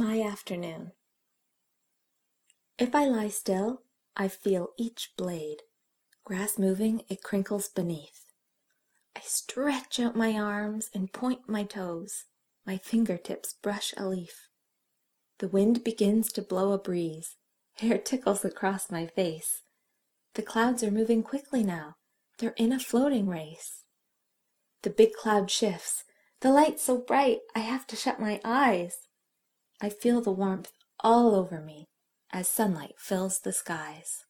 My Afternoon If I lie still, I feel each blade; Grass moving, it crinkles beneath. I stretch out my arms and point my toes; My finger tips brush a leaf. The wind begins to blow a breeze; Hair tickles across my face; The clouds are moving quickly now, They're in a floating race. The big cloud shifts; the light's so bright I have to shut my eyes. I feel the warmth all over me As sunlight fills the skies.